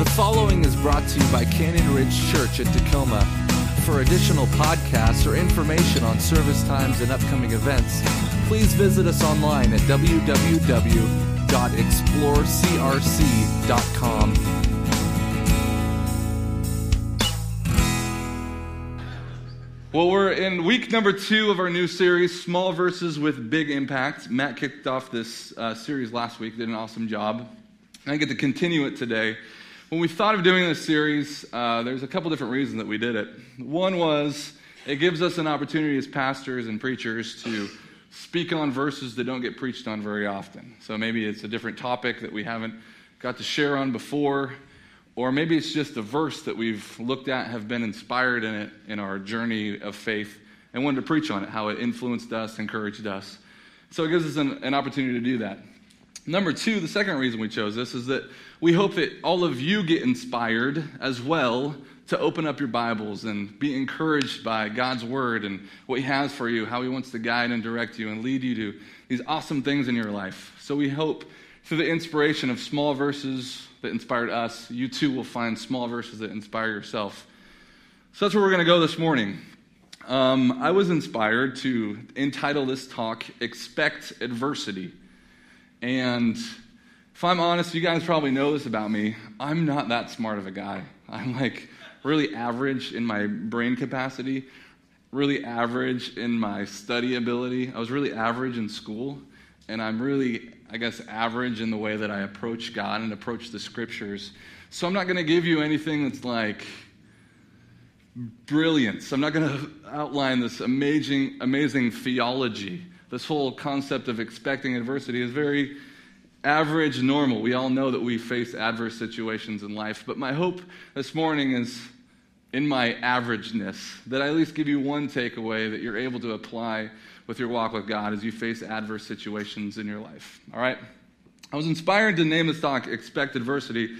The following is brought to you by Canyon Ridge Church at Tacoma. For additional podcasts or information on service times and upcoming events, please visit us online at www.explorecrc.com. Well, we're in week number two of our new series, Small Verses with Big Impact. Matt kicked off this uh, series last week, did an awesome job. I get to continue it today. When we thought of doing this series, uh, there's a couple different reasons that we did it. One was it gives us an opportunity as pastors and preachers to speak on verses that don't get preached on very often. So maybe it's a different topic that we haven't got to share on before. Or maybe it's just a verse that we've looked at, have been inspired in it in our journey of faith, and wanted to preach on it, how it influenced us, encouraged us. So it gives us an, an opportunity to do that. Number two, the second reason we chose this is that we hope that all of you get inspired as well to open up your Bibles and be encouraged by God's Word and what He has for you, how He wants to guide and direct you and lead you to these awesome things in your life. So we hope through the inspiration of small verses that inspired us, you too will find small verses that inspire yourself. So that's where we're going to go this morning. Um, I was inspired to entitle this talk, Expect Adversity. And if I'm honest, you guys probably know this about me. I'm not that smart of a guy. I'm like really average in my brain capacity, really average in my study ability. I was really average in school, and I'm really I guess, average in the way that I approach God and approach the scriptures. So I'm not going to give you anything that's like brilliance. I'm not going to outline this amazing, amazing theology. This whole concept of expecting adversity is very average, normal. We all know that we face adverse situations in life. But my hope this morning is in my averageness, that I at least give you one takeaway that you're able to apply with your walk with God as you face adverse situations in your life. All right? I was inspired to name this talk Expect Adversity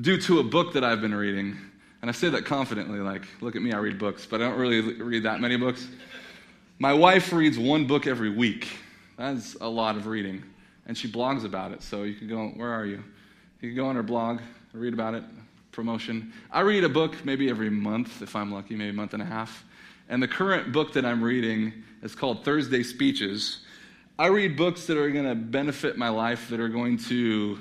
due to a book that I've been reading. And I say that confidently, like, look at me, I read books, but I don't really read that many books. My wife reads one book every week. That's a lot of reading. And she blogs about it. So you can go, where are you? You can go on her blog, read about it, promotion. I read a book maybe every month, if I'm lucky, maybe a month and a half. And the current book that I'm reading is called Thursday Speeches. I read books that are going to benefit my life, that are going to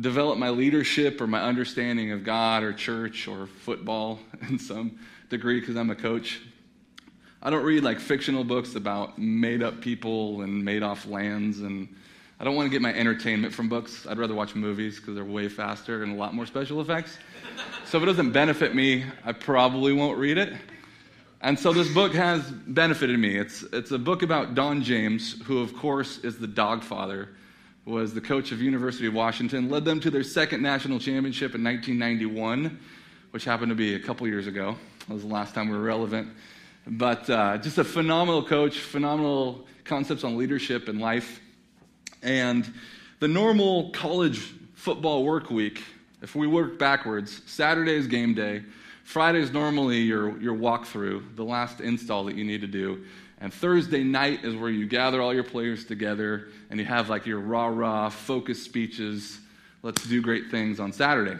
develop my leadership or my understanding of God or church or football in some degree because I'm a coach. I don't read like fictional books about made up people and made off lands and I don't want to get my entertainment from books. I'd rather watch movies because they're way faster and a lot more special effects. So if it doesn't benefit me, I probably won't read it. And so this book has benefited me. It's, it's a book about Don James, who, of course, is the Dawgfather, was the coach of University of Washington, led them to their second national championship in 1991, which happened to be a couple years ago. That was the last time we were relevant. But uh, just a phenomenal coach, phenomenal concepts on leadership and life. And the normal college football work week, if we work backwards, Saturday is game day. Friday is normally your, your walkthrough, the last install that you need to do. And Thursday night is where you gather all your players together and you have like your rah rah focus speeches. Let's do great things on Saturday.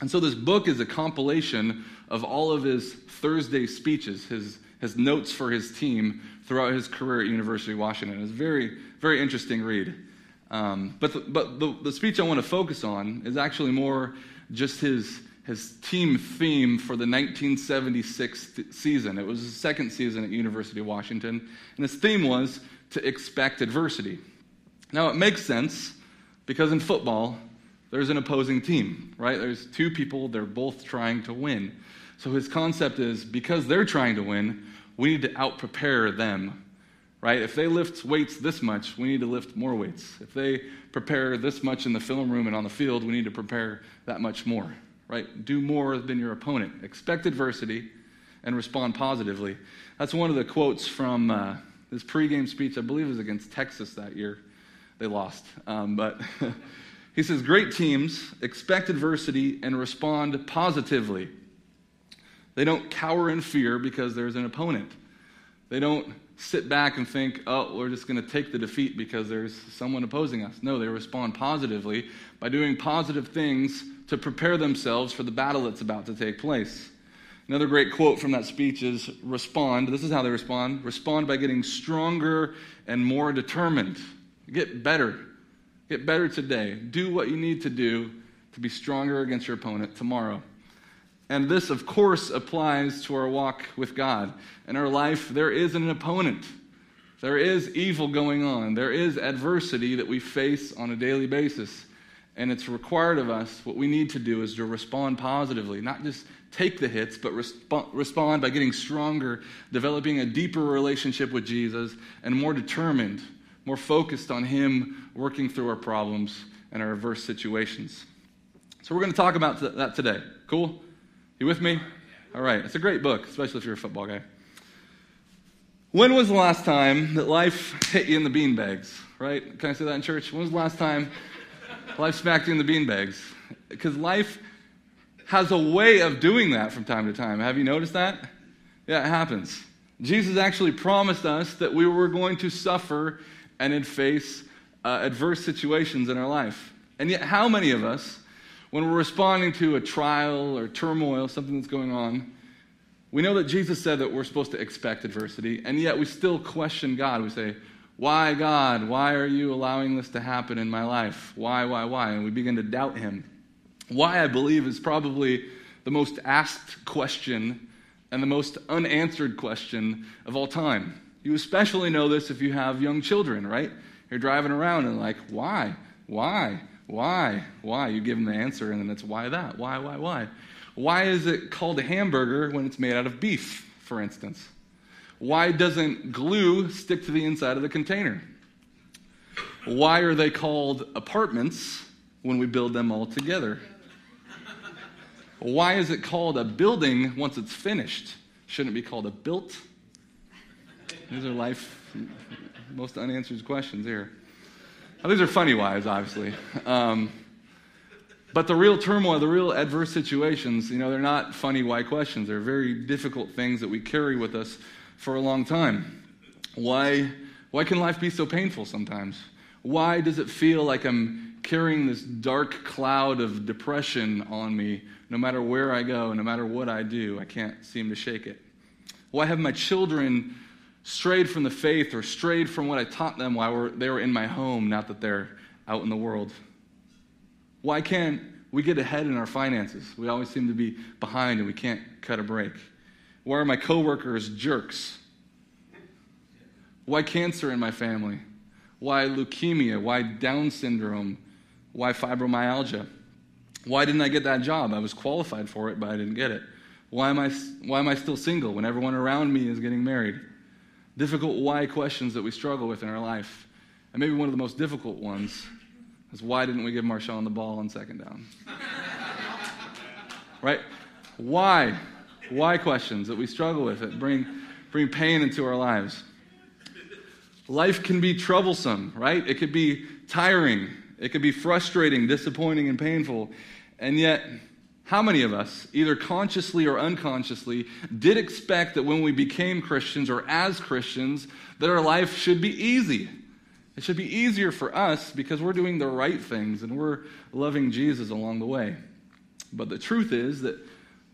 And so this book is a compilation of all of his Thursday speeches, his, his notes for his team throughout his career at University of Washington. It's a very, very interesting read. Um, but the, but the, the speech I want to focus on is actually more just his his team theme for the 1976 th- season. It was his second season at University of Washington, and his theme was to expect adversity. Now it makes sense because in football there's an opposing team, right? There's two people, they're both trying to win. So his concept is because they're trying to win, we need to out prepare them, right? If they lift weights this much, we need to lift more weights. If they prepare this much in the film room and on the field, we need to prepare that much more right? Do more than your opponent. Expect adversity and respond positively. That's one of the quotes from uh, this pregame speech, I believe it was against Texas that year. They lost. Um, but he says, Great teams expect adversity and respond positively. They don't cower in fear because there's an opponent. They don't sit back and think, oh, we're just going to take the defeat because there's someone opposing us. No, they respond positively by doing positive things to prepare themselves for the battle that's about to take place. Another great quote from that speech is respond. This is how they respond respond by getting stronger and more determined. Get better. Get better today. Do what you need to do to be stronger against your opponent tomorrow. And this, of course, applies to our walk with God. In our life, there is an opponent. There is evil going on. There is adversity that we face on a daily basis. And it's required of us, what we need to do is to respond positively, not just take the hits, but resp- respond by getting stronger, developing a deeper relationship with Jesus, and more determined, more focused on Him working through our problems and our adverse situations. So we're going to talk about that today. Cool? You with me? All right. It's a great book, especially if you're a football guy. When was the last time that life hit you in the beanbags? Right? Can I say that in church? When was the last time life smacked you in the beanbags? Because life has a way of doing that from time to time. Have you noticed that? Yeah, it happens. Jesus actually promised us that we were going to suffer and face uh, adverse situations in our life. And yet, how many of us, when we're responding to a trial or turmoil, something that's going on, we know that Jesus said that we're supposed to expect adversity, and yet we still question God. We say, Why, God? Why are you allowing this to happen in my life? Why, why, why? And we begin to doubt Him. Why, I believe, is probably the most asked question and the most unanswered question of all time. You especially know this if you have young children, right? You're driving around and like, why? Why? Why? Why? You give them the answer, and then it's why that? Why, why, why? Why is it called a hamburger when it's made out of beef, for instance? Why doesn't glue stick to the inside of the container? Why are they called apartments when we build them all together? Why is it called a building once it's finished? Shouldn't it be called a built? These are life most unanswered questions here. Now, these are funny whys, obviously. Um, but the real turmoil, the real adverse situations, you know, they're not funny why questions. They're very difficult things that we carry with us for a long time. Why, why can life be so painful sometimes? Why does it feel like I'm carrying this dark cloud of depression on me no matter where I go, no matter what I do? I can't seem to shake it. Why have my children strayed from the faith or strayed from what I taught them while they were in my home, not that they're out in the world? Why can't we get ahead in our finances? We always seem to be behind and we can't cut a break. Why are my coworkers jerks? Why cancer in my family? Why leukemia? Why Down syndrome? Why fibromyalgia? Why didn't I get that job? I was qualified for it, but I didn't get it. Why am I, why am I still single when everyone around me is getting married? Difficult why questions that we struggle with in our life. And maybe one of the most difficult ones is why didn't we give Marshawn the ball on second down? right? Why? Why questions that we struggle with that bring, bring pain into our lives. Life can be troublesome, right? It could be tiring. It could be frustrating, disappointing, and painful. And yet, how many of us, either consciously or unconsciously, did expect that when we became Christians or as Christians, that our life should be easy? It should be easier for us because we're doing the right things and we're loving Jesus along the way. But the truth is that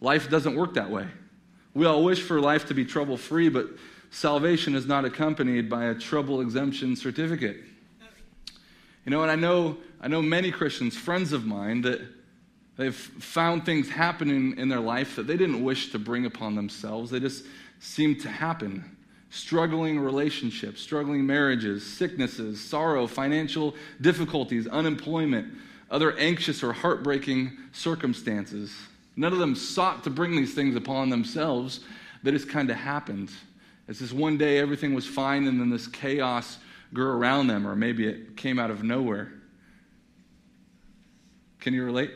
life doesn't work that way. We all wish for life to be trouble free, but salvation is not accompanied by a trouble exemption certificate. You know, and I know, I know many Christians, friends of mine, that they've found things happening in their life that they didn't wish to bring upon themselves. They just seem to happen struggling relationships, struggling marriages, sicknesses, sorrow, financial difficulties, unemployment, other anxious or heartbreaking circumstances. None of them sought to bring these things upon themselves. They just kind of happened. It's just one day everything was fine and then this chaos grew around them, or maybe it came out of nowhere. Can you relate?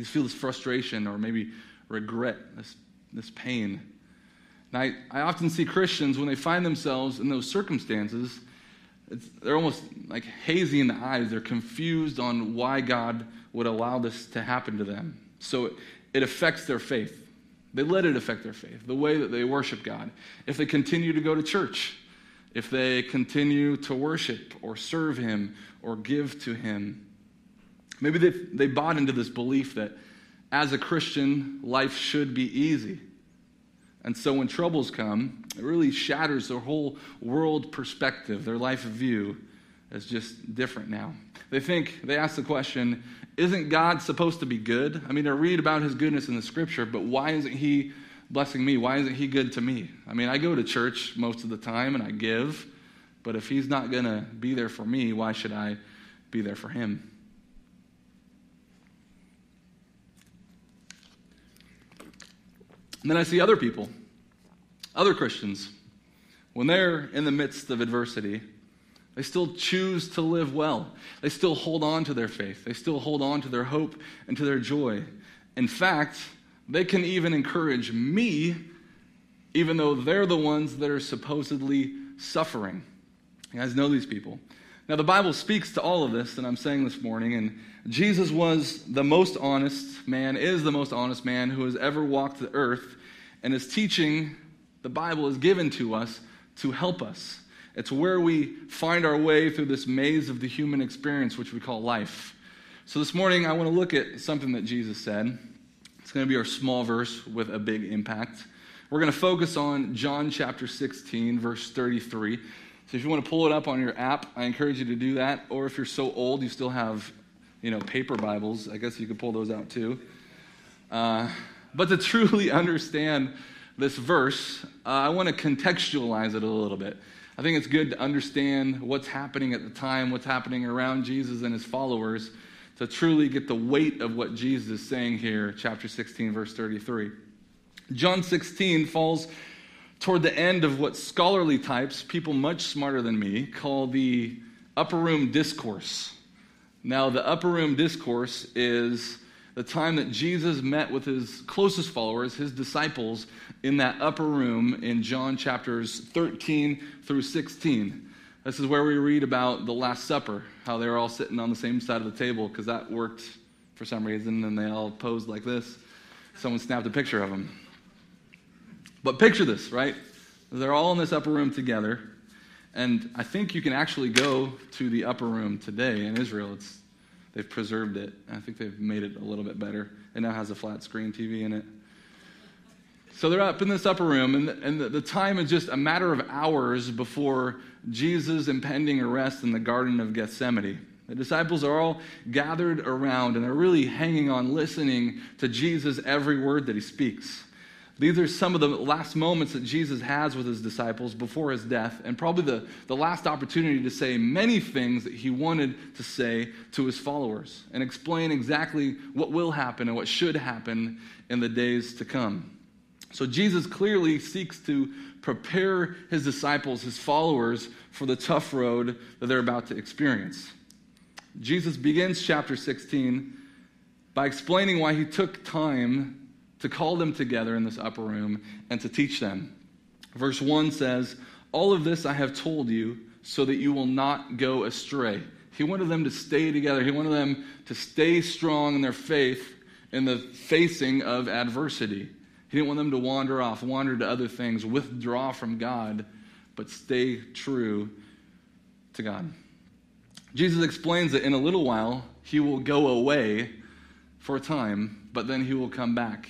You feel this frustration or maybe regret, this, this pain. And I, I often see Christians, when they find themselves in those circumstances, they're almost like hazy in the eyes. They're confused on why God would allow this to happen to them. So it, it affects their faith. They let it affect their faith, the way that they worship God. If they continue to go to church, if they continue to worship or serve Him or give to Him. Maybe they, they bought into this belief that as a Christian, life should be easy. And so when troubles come, it really shatters their whole world perspective, their life view is just different now. They think, they ask the question, isn't God supposed to be good? I mean, I read about his goodness in the scripture, but why isn't he blessing me? Why isn't he good to me? I mean, I go to church most of the time and I give, but if he's not going to be there for me, why should I be there for him? And then I see other people, other Christians, when they're in the midst of adversity, they still choose to live well. They still hold on to their faith. They still hold on to their hope and to their joy. In fact, they can even encourage me, even though they're the ones that are supposedly suffering. You guys know these people. Now, the Bible speaks to all of this that I'm saying this morning, and Jesus was the most honest man, is the most honest man who has ever walked the earth, and his teaching, the Bible, is given to us to help us. It's where we find our way through this maze of the human experience, which we call life. So this morning, I want to look at something that Jesus said. It's going to be our small verse with a big impact. We're going to focus on John chapter 16, verse 33. So if you want to pull it up on your app, I encourage you to do that. Or if you're so old you still have, you know, paper Bibles, I guess you could pull those out too. Uh, but to truly understand this verse, uh, I want to contextualize it a little bit. I think it's good to understand what's happening at the time, what's happening around Jesus and his followers, to truly get the weight of what Jesus is saying here, chapter 16, verse 33. John 16 falls toward the end of what scholarly types, people much smarter than me, call the upper room discourse. Now, the upper room discourse is the time that Jesus met with his closest followers, his disciples, in that upper room in John chapters 13 through 16. This is where we read about the Last Supper, how they were all sitting on the same side of the table, because that worked for some reason, and they all posed like this. Someone snapped a picture of them. But picture this, right? They're all in this upper room together. And I think you can actually go to the upper room today in Israel. It's They've preserved it. I think they've made it a little bit better. It now has a flat screen TV in it. So they're up in this upper room, and, and the, the time is just a matter of hours before Jesus' impending arrest in the Garden of Gethsemane. The disciples are all gathered around, and they're really hanging on, listening to Jesus' every word that he speaks. These are some of the last moments that Jesus has with his disciples before his death, and probably the, the last opportunity to say many things that he wanted to say to his followers and explain exactly what will happen and what should happen in the days to come. So Jesus clearly seeks to prepare his disciples, his followers, for the tough road that they're about to experience. Jesus begins chapter 16 by explaining why he took time to call them together in this upper room and to teach them. Verse 1 says, All of this I have told you so that you will not go astray. He wanted them to stay together, he wanted them to stay strong in their faith in the facing of adversity. He didn't want them to wander off, wander to other things, withdraw from God, but stay true to God. Jesus explains that in a little while he will go away for a time, but then he will come back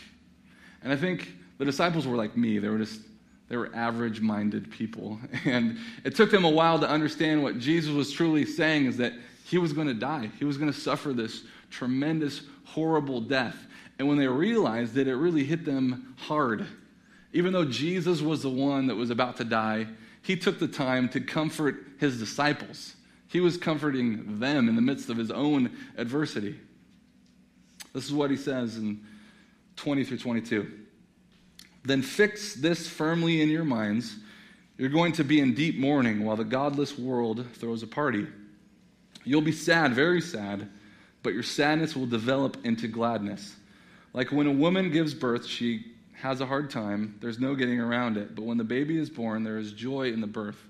and I think the disciples were like me. They were just, they were average minded people. And it took them a while to understand what Jesus was truly saying is that he was going to die. He was going to suffer this tremendous, horrible death. And when they realized it, it really hit them hard. Even though Jesus was the one that was about to die, he took the time to comfort his disciples. He was comforting them in the midst of his own adversity. This is what he says in 20 through 22. Then fix this firmly in your minds. You're going to be in deep mourning while the godless world throws a party. You'll be sad, very sad, but your sadness will develop into gladness. Like when a woman gives birth, she has a hard time. There's no getting around it. But when the baby is born, there is joy in the birth.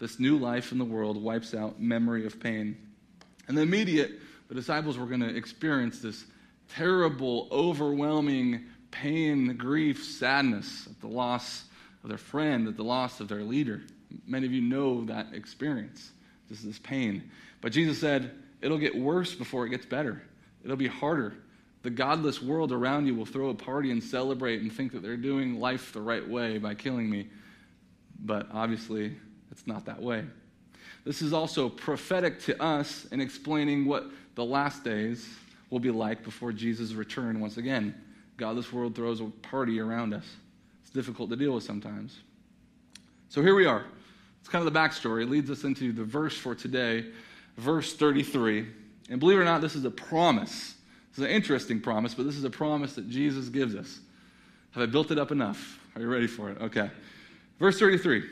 This new life in the world wipes out memory of pain. And the immediate, the disciples were going to experience this terrible, overwhelming pain, grief, sadness at the loss of their friend, at the loss of their leader. Many of you know that experience. This is this pain. But Jesus said, it'll get worse before it gets better. It'll be harder. The godless world around you will throw a party and celebrate and think that they're doing life the right way by killing me. But obviously, it's not that way. This is also prophetic to us in explaining what the last days will be like before Jesus' return once again. Godless world throws a party around us. It's difficult to deal with sometimes. So here we are. It's kind of the backstory. It leads us into the verse for today, verse 33. And believe it or not, this is a promise. This is an interesting promise, but this is a promise that Jesus gives us. Have I built it up enough? Are you ready for it? Okay. Verse 33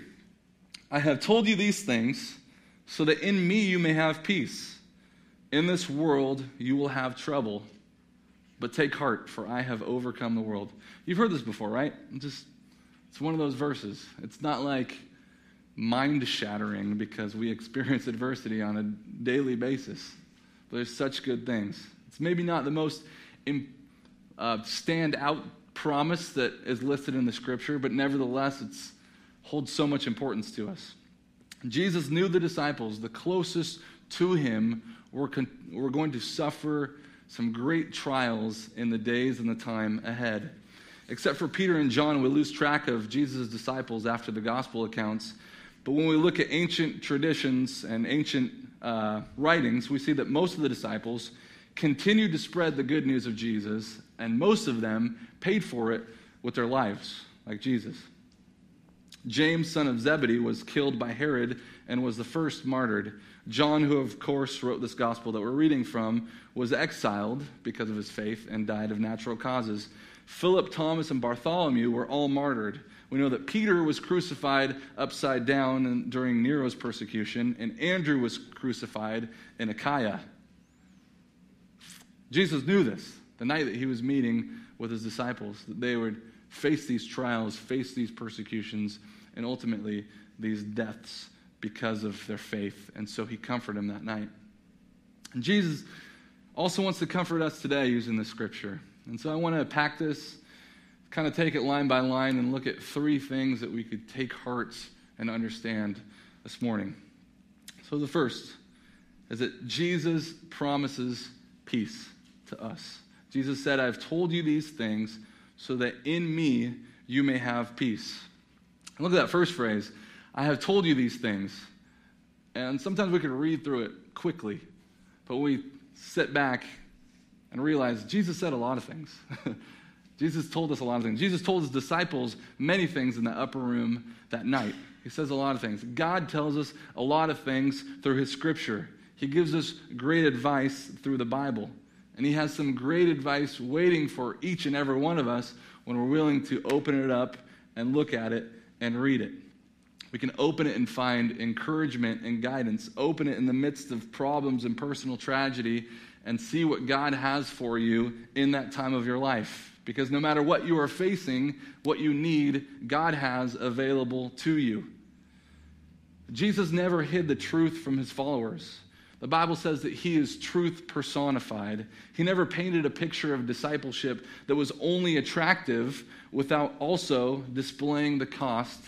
I have told you these things so that in me you may have peace. In this world you will have trouble, but take heart, for I have overcome the world. You've heard this before, right? Just it's one of those verses. It's not like mind shattering because we experience adversity on a daily basis. But there's such good things. It's maybe not the most uh, stand out promise that is listed in the scripture, but nevertheless, it holds so much importance to us. Jesus knew the disciples, the closest to him, we're, con- were going to suffer some great trials in the days and the time ahead. Except for Peter and John, we lose track of Jesus' disciples after the gospel accounts. But when we look at ancient traditions and ancient uh, writings, we see that most of the disciples continued to spread the good news of Jesus, and most of them paid for it with their lives, like Jesus. James, son of Zebedee, was killed by Herod and was the first martyred. John, who of course wrote this gospel that we're reading from, was exiled because of his faith and died of natural causes. Philip, Thomas, and Bartholomew were all martyred. We know that Peter was crucified upside down during Nero's persecution, and Andrew was crucified in Achaia. Jesus knew this the night that he was meeting with his disciples, that they would face these trials, face these persecutions, and ultimately these deaths because of their faith. And so he comforted them that night. And Jesus also wants to comfort us today using this scripture. And so I want to pack this, kind of take it line by line, and look at three things that we could take heart and understand this morning. So the first is that Jesus promises peace to us. Jesus said, I've told you these things so that in me you may have peace. Look at that first phrase I have told you these things. And sometimes we could read through it quickly, but we sit back and realize Jesus said a lot of things. Jesus told us a lot of things. Jesus told his disciples many things in the upper room that night. He says a lot of things. God tells us a lot of things through his scripture. He gives us great advice through the Bible. And he has some great advice waiting for each and every one of us when we're willing to open it up and look at it and read it. We can open it and find encouragement and guidance. Open it in the midst of problems and personal tragedy and see what God has for you in that time of your life. Because no matter what you are facing, what you need, God has available to you. Jesus never hid the truth from his followers. The Bible says that he is truth personified. He never painted a picture of discipleship that was only attractive without also displaying the cost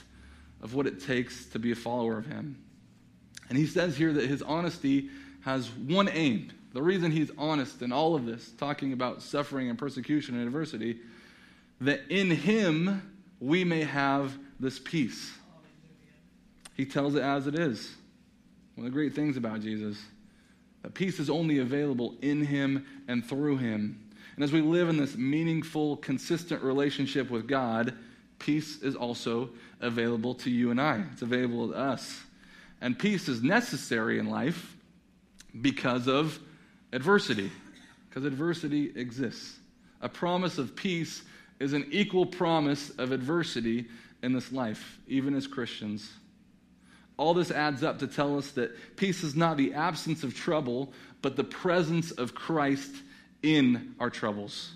of what it takes to be a follower of him. And he says here that his honesty has one aim. The reason he's honest in all of this, talking about suffering and persecution and adversity, that in him we may have this peace. He tells it as it is. One of the great things about Jesus that peace is only available in him and through him. And as we live in this meaningful, consistent relationship with God, peace is also available to you and I. It's available to us. And peace is necessary in life because of adversity, because adversity exists. A promise of peace is an equal promise of adversity in this life, even as Christians. All this adds up to tell us that peace is not the absence of trouble, but the presence of Christ in our troubles.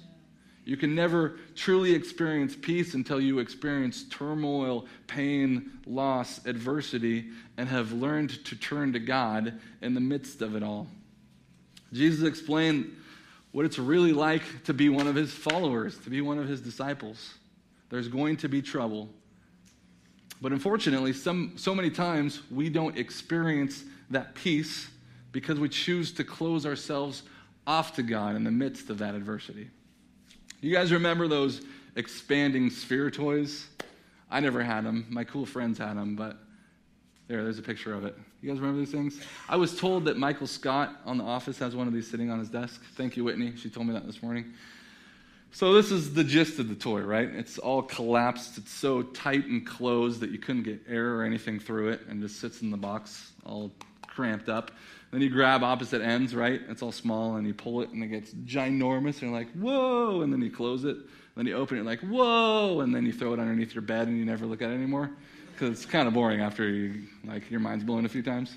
You can never truly experience peace until you experience turmoil, pain, loss, adversity, and have learned to turn to God in the midst of it all. Jesus explained what it's really like to be one of his followers, to be one of his disciples. There's going to be trouble. But unfortunately, some, so many times we don't experience that peace because we choose to close ourselves off to God in the midst of that adversity. You guys remember those expanding sphere toys? I never had them. My cool friends had them, but there, there's a picture of it. You guys remember these things? I was told that Michael Scott on The Office has one of these sitting on his desk. Thank you, Whitney. She told me that this morning. So, this is the gist of the toy, right? It's all collapsed. It's so tight and closed that you couldn't get air or anything through it and just sits in the box all cramped up. Then you grab opposite ends, right? It's all small, and you pull it, and it gets ginormous, and you're like, whoa! And then you close it. Then you open it, like, whoa! And then you throw it underneath your bed, and you never look at it anymore. Because it's kind of boring after you, like, your mind's blown a few times.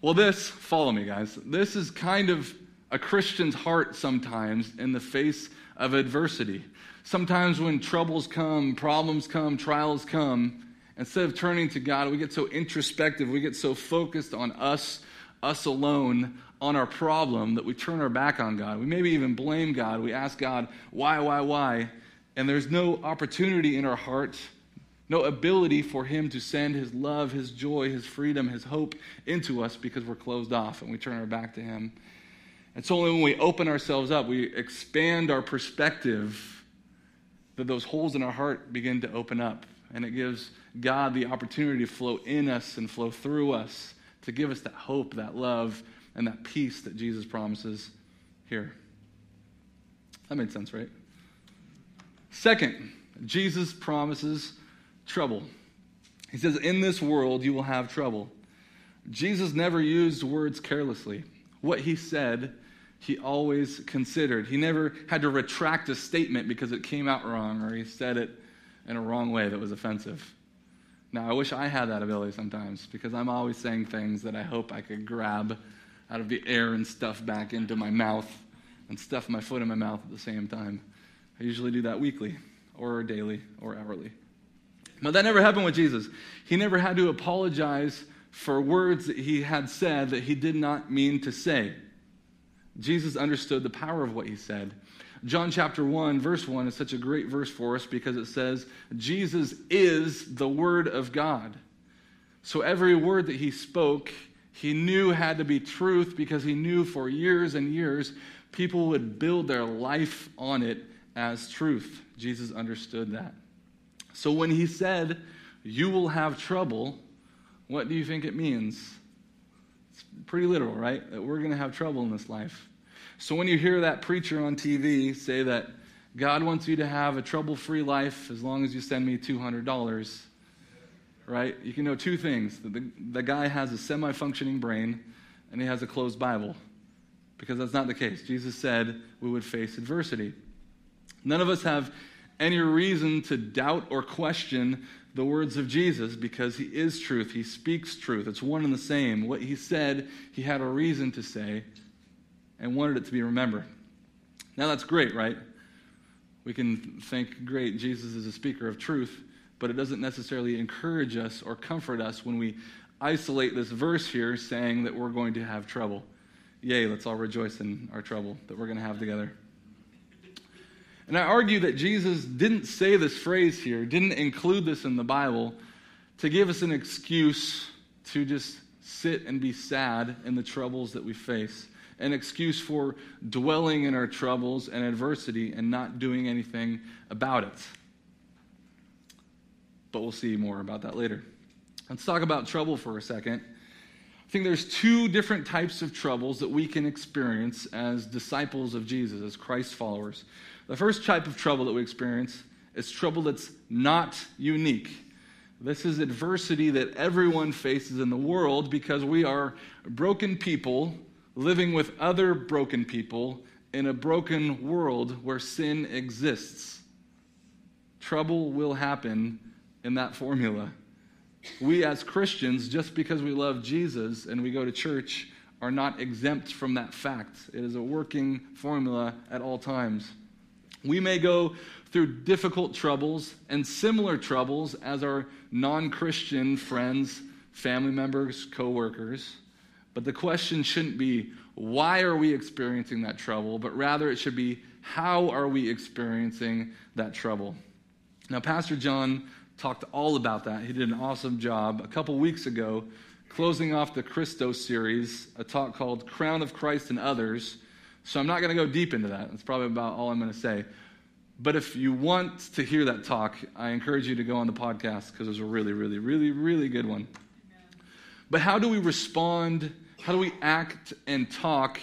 Well, this, follow me, guys. This is kind of a Christian's heart sometimes in the face of adversity. Sometimes when troubles come, problems come, trials come, instead of turning to God, we get so introspective, we get so focused on us, us alone, on our problem that we turn our back on God. We maybe even blame God. We ask God, why, why, why? And there's no opportunity in our heart, no ability for Him to send His love, His joy, His freedom, His hope into us because we're closed off and we turn our back to Him. It's only when we open ourselves up, we expand our perspective, that those holes in our heart begin to open up. And it gives God the opportunity to flow in us and flow through us to give us that hope, that love, and that peace that Jesus promises here. That made sense, right? Second, Jesus promises trouble. He says, In this world you will have trouble. Jesus never used words carelessly. What he said he always considered. He never had to retract a statement because it came out wrong or he said it in a wrong way that was offensive. Now, I wish I had that ability sometimes because I'm always saying things that I hope I could grab out of the air and stuff back into my mouth and stuff my foot in my mouth at the same time. I usually do that weekly or daily or hourly. But that never happened with Jesus. He never had to apologize for words that he had said that he did not mean to say. Jesus understood the power of what he said. John chapter 1, verse 1 is such a great verse for us because it says, Jesus is the Word of God. So every word that he spoke, he knew had to be truth because he knew for years and years people would build their life on it as truth. Jesus understood that. So when he said, You will have trouble, what do you think it means? It's pretty literal, right? That we're going to have trouble in this life. So when you hear that preacher on TV say that God wants you to have a trouble free life as long as you send me $200, right? You can know two things. The, the, the guy has a semi functioning brain and he has a closed Bible because that's not the case. Jesus said we would face adversity. None of us have any reason to doubt or question the words of Jesus because he is truth. He speaks truth. It's one and the same. What he said, he had a reason to say and wanted it to be remembered. Now that's great, right? We can think, great, Jesus is a speaker of truth, but it doesn't necessarily encourage us or comfort us when we isolate this verse here saying that we're going to have trouble. Yay, let's all rejoice in our trouble that we're going to have together. And I argue that Jesus didn't say this phrase here, didn't include this in the Bible to give us an excuse to just sit and be sad in the troubles that we face an excuse for dwelling in our troubles and adversity and not doing anything about it. But we'll see more about that later. Let's talk about trouble for a second. I think there's two different types of troubles that we can experience as disciples of Jesus, as Christ followers. The first type of trouble that we experience is trouble that's not unique. This is adversity that everyone faces in the world because we are broken people living with other broken people in a broken world where sin exists. Trouble will happen in that formula. We, as Christians, just because we love Jesus and we go to church, are not exempt from that fact. It is a working formula at all times. We may go through difficult troubles and similar troubles as our non Christian friends, family members, co workers. But the question shouldn't be, why are we experiencing that trouble? But rather, it should be, how are we experiencing that trouble? Now, Pastor John talked all about that. He did an awesome job a couple weeks ago closing off the Christos series, a talk called Crown of Christ and Others. So I'm not going to go deep into that. That's probably about all I'm going to say. But if you want to hear that talk, I encourage you to go on the podcast because it's a really, really, really, really good one. But how do we respond? How do we act and talk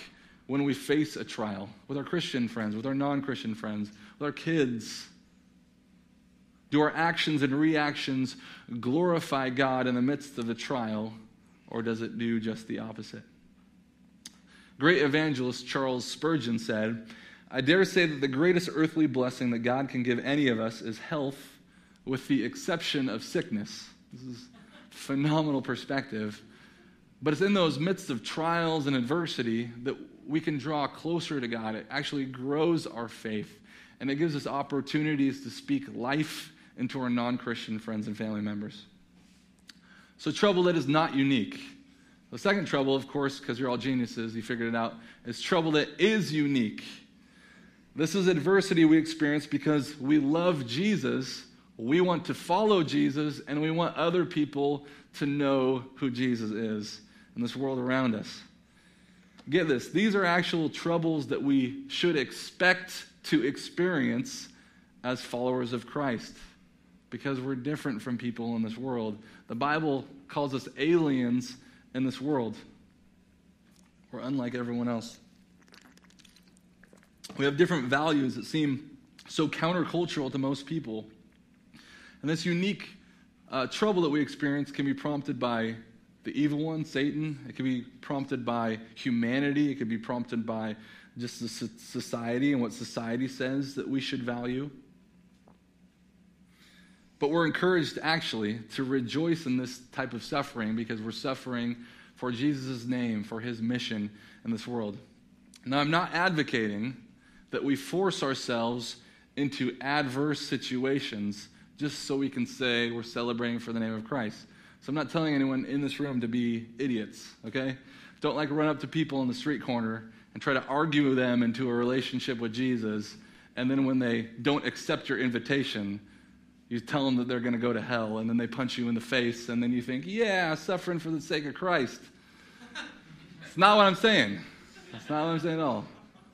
when we face a trial with our Christian friends, with our non Christian friends, with our kids? Do our actions and reactions glorify God in the midst of the trial, or does it do just the opposite? Great evangelist Charles Spurgeon said, I dare say that the greatest earthly blessing that God can give any of us is health, with the exception of sickness. This is phenomenal perspective. But it's in those midst of trials and adversity that we can draw closer to God. It actually grows our faith, and it gives us opportunities to speak life into our non Christian friends and family members. So, trouble that is not unique. The second trouble, of course, because you're all geniuses, you figured it out, is trouble that is unique. This is adversity we experience because we love Jesus, we want to follow Jesus, and we want other people to know who Jesus is in this world around us. Get this, these are actual troubles that we should expect to experience as followers of Christ because we're different from people in this world. The Bible calls us aliens in this world. We're unlike everyone else. We have different values that seem so countercultural to most people. And this unique uh, trouble that we experience can be prompted by the evil one, Satan. It can be prompted by humanity. It can be prompted by just the society and what society says that we should value. But we're encouraged actually to rejoice in this type of suffering because we're suffering for Jesus' name, for his mission in this world. Now, I'm not advocating that we force ourselves into adverse situations just so we can say we're celebrating for the name of Christ. So I'm not telling anyone in this room to be idiots, okay? Don't like run up to people in the street corner and try to argue them into a relationship with Jesus. And then when they don't accept your invitation, you tell them that they're going to go to hell. And then they punch you in the face. And then you think, yeah, suffering for the sake of Christ. It's not what I'm saying. That's not what I'm saying at all.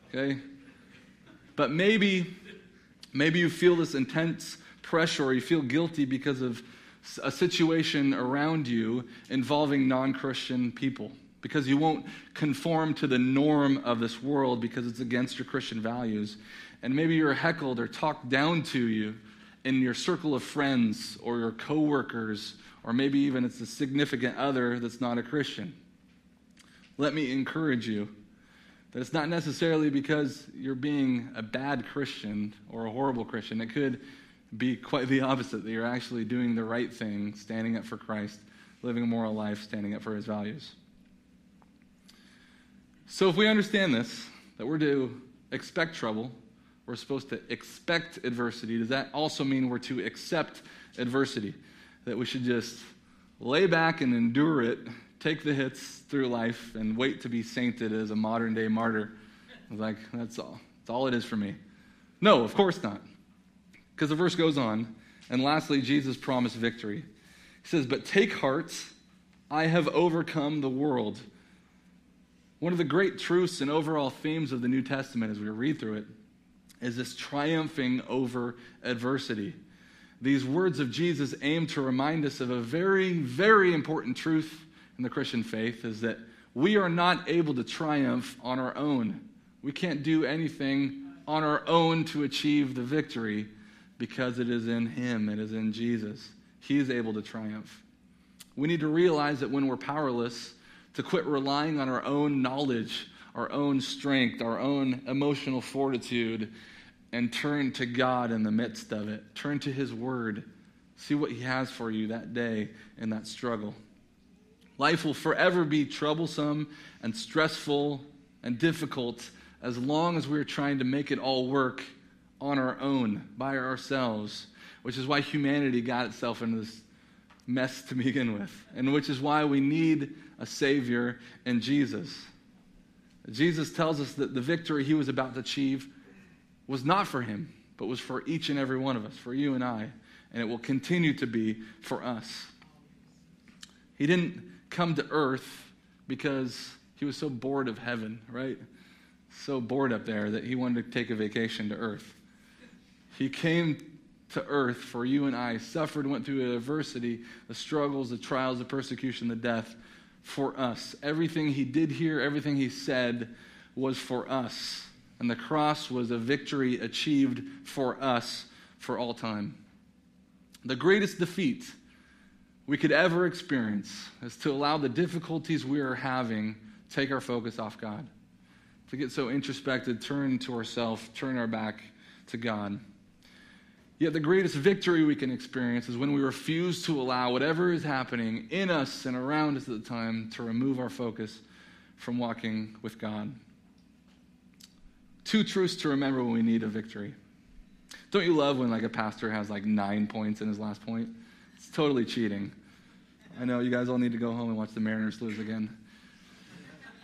Okay? But maybe, maybe you feel this intense pressure or you feel guilty because of a situation around you involving non Christian people because you won't conform to the norm of this world because it's against your Christian values. And maybe you're heckled or talked down to you in your circle of friends or your coworkers, or maybe even it's a significant other that's not a Christian. Let me encourage you that it's not necessarily because you're being a bad Christian or a horrible Christian. It could be quite the opposite, that you're actually doing the right thing, standing up for Christ, living a moral life, standing up for his values. So if we understand this, that we're to expect trouble, we're supposed to expect adversity, does that also mean we're to accept adversity? That we should just lay back and endure it take the hits through life and wait to be sainted as a modern day martyr. I was like, that's all. That's all it is for me. No, of course not. Because the verse goes on. And lastly, Jesus promised victory. He says, But take heart, I have overcome the world. One of the great truths and overall themes of the New Testament as we read through it is this triumphing over adversity. These words of Jesus aim to remind us of a very, very important truth in the Christian faith is that we are not able to triumph on our own. We can't do anything on our own to achieve the victory because it is in Him, it is in Jesus. He is able to triumph. We need to realize that when we're powerless, to quit relying on our own knowledge, our own strength, our own emotional fortitude, and turn to God in the midst of it. Turn to His Word. See what He has for you that day in that struggle. Life will forever be troublesome and stressful and difficult as long as we're trying to make it all work on our own, by ourselves, which is why humanity got itself into this mess to begin with, and which is why we need a Savior in Jesus. Jesus tells us that the victory he was about to achieve was not for him, but was for each and every one of us, for you and I, and it will continue to be for us. He didn't come to earth because he was so bored of heaven, right? So bored up there that he wanted to take a vacation to earth. He came to earth for you and I, suffered, went through adversity, the struggles, the trials, the persecution, the death for us. Everything he did here, everything he said was for us. And the cross was a victory achieved for us for all time. The greatest defeat we could ever experience is to allow the difficulties we are having take our focus off God. To get so introspected, turn to ourselves, turn our back to God. Yet the greatest victory we can experience is when we refuse to allow whatever is happening in us and around us at the time to remove our focus from walking with God. Two truths to remember when we need a victory. Don't you love when like a pastor has like nine points in his last point? It's totally cheating. I know you guys all need to go home and watch the Mariners lose again.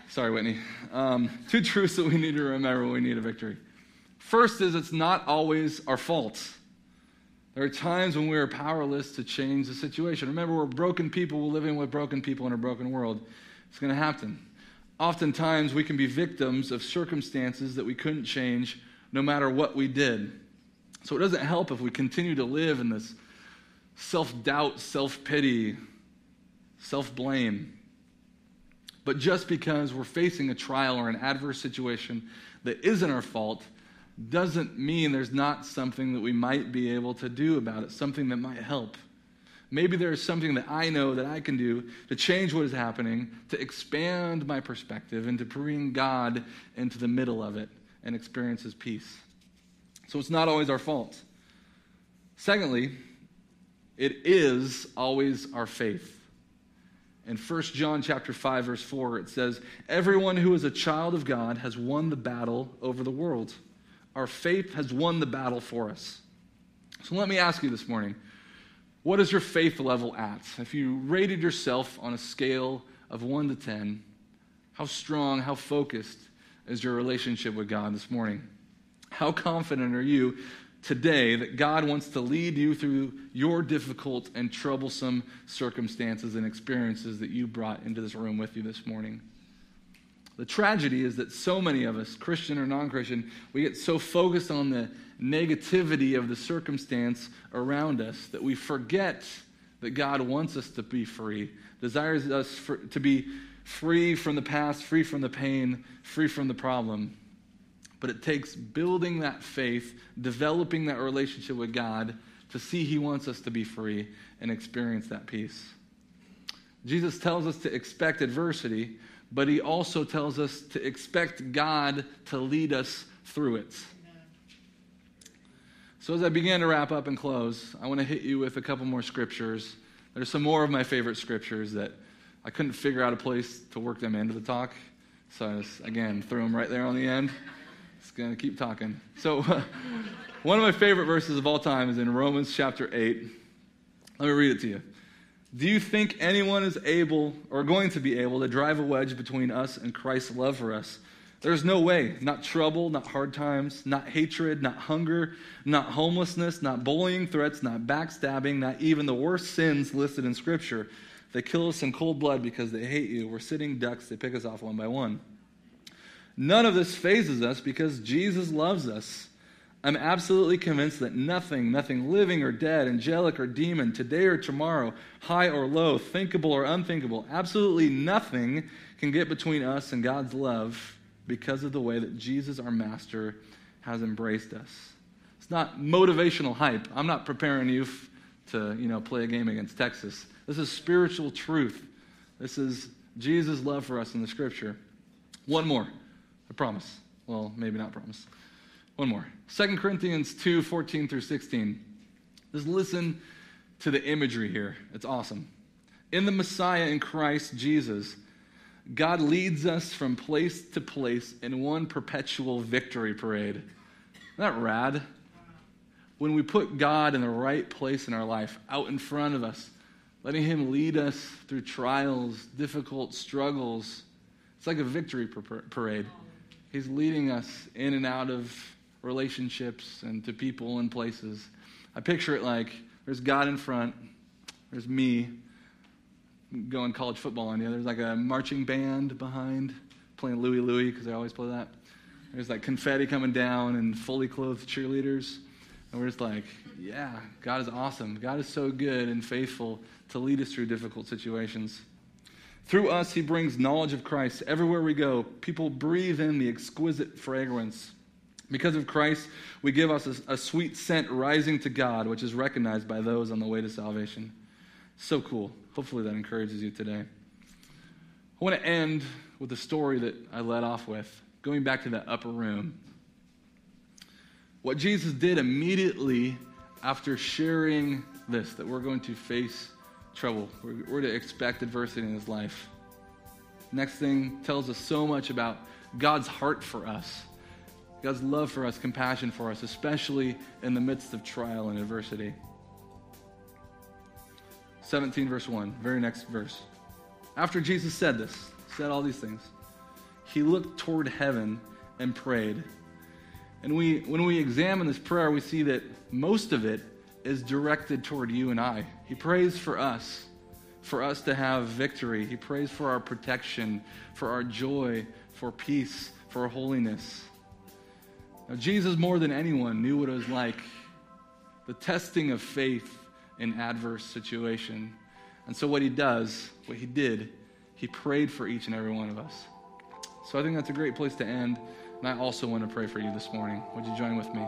Sorry, Whitney. Um, two truths that we need to remember when we need a victory. First is it's not always our fault. There are times when we are powerless to change the situation. Remember, we're broken people, we're living with broken people in a broken world. It's going to happen. Oftentimes, we can be victims of circumstances that we couldn't change no matter what we did. So it doesn't help if we continue to live in this self doubt, self pity, self blame. But just because we're facing a trial or an adverse situation that isn't our fault doesn't mean there's not something that we might be able to do about it, something that might help. Maybe there's something that I know that I can do to change what is happening, to expand my perspective, and to bring God into the middle of it and experience His peace. So it's not always our fault. Secondly, it is always our faith. In 1 John chapter 5 verse 4 it says, "Everyone who is a child of God has won the battle over the world." Our faith has won the battle for us. So let me ask you this morning what is your faith level at? If you rated yourself on a scale of 1 to 10, how strong, how focused is your relationship with God this morning? How confident are you today that God wants to lead you through your difficult and troublesome circumstances and experiences that you brought into this room with you this morning? The tragedy is that so many of us, Christian or non Christian, we get so focused on the negativity of the circumstance around us that we forget that God wants us to be free, desires us for, to be free from the past, free from the pain, free from the problem. But it takes building that faith, developing that relationship with God to see He wants us to be free and experience that peace. Jesus tells us to expect adversity, but he also tells us to expect God to lead us through it. So, as I begin to wrap up and close, I want to hit you with a couple more scriptures. There's some more of my favorite scriptures that I couldn't figure out a place to work them into the talk. So, I just, again, threw them right there on the end. It's going to keep talking. So, one of my favorite verses of all time is in Romans chapter 8. Let me read it to you. Do you think anyone is able or going to be able to drive a wedge between us and Christ's love for us? There's no way. Not trouble, not hard times, not hatred, not hunger, not homelessness, not bullying, threats, not backstabbing, not even the worst sins listed in Scripture. They kill us in cold blood because they hate you. We're sitting ducks, they pick us off one by one. None of this fazes us because Jesus loves us. I'm absolutely convinced that nothing, nothing living or dead, angelic or demon, today or tomorrow, high or low, thinkable or unthinkable, absolutely nothing can get between us and God's love because of the way that Jesus, our Master, has embraced us. It's not motivational hype. I'm not preparing you f- to, you know, play a game against Texas. This is spiritual truth. This is Jesus' love for us in the scripture. One more. I promise. Well, maybe not promise. One more. 2 Corinthians 2 14 through 16. Just listen to the imagery here. It's awesome. In the Messiah, in Christ Jesus, God leads us from place to place in one perpetual victory parade. Isn't that rad? When we put God in the right place in our life, out in front of us, letting Him lead us through trials, difficult struggles, it's like a victory parade. He's leading us in and out of relationships and to people and places. I picture it like there's God in front, there's me, going college football on you. There's like a marching band behind playing Louie Louie because I always play that. There's like confetti coming down and fully clothed cheerleaders. And we're just like, yeah, God is awesome. God is so good and faithful to lead us through difficult situations. Through us, He brings knowledge of Christ. Everywhere we go, people breathe in the exquisite fragrance. Because of Christ, we give us a, a sweet scent rising to God, which is recognized by those on the way to salvation. So cool. Hopefully, that encourages you today. I want to end with the story that I led off with, going back to that upper room. What Jesus did immediately after sharing this, that we're going to face trouble, we're, we're to expect adversity in his life. Next thing tells us so much about God's heart for us, God's love for us, compassion for us, especially in the midst of trial and adversity. 17, verse 1, very next verse. After Jesus said this, said all these things, he looked toward heaven and prayed. And we, when we examine this prayer, we see that most of it is directed toward you and I. He prays for us, for us to have victory. He prays for our protection, for our joy, for peace, for holiness. Now, Jesus, more than anyone, knew what it was like the testing of faith in adverse situation. And so, what he does, what he did, he prayed for each and every one of us. So, I think that's a great place to end. And I also want to pray for you this morning. Would you join with me?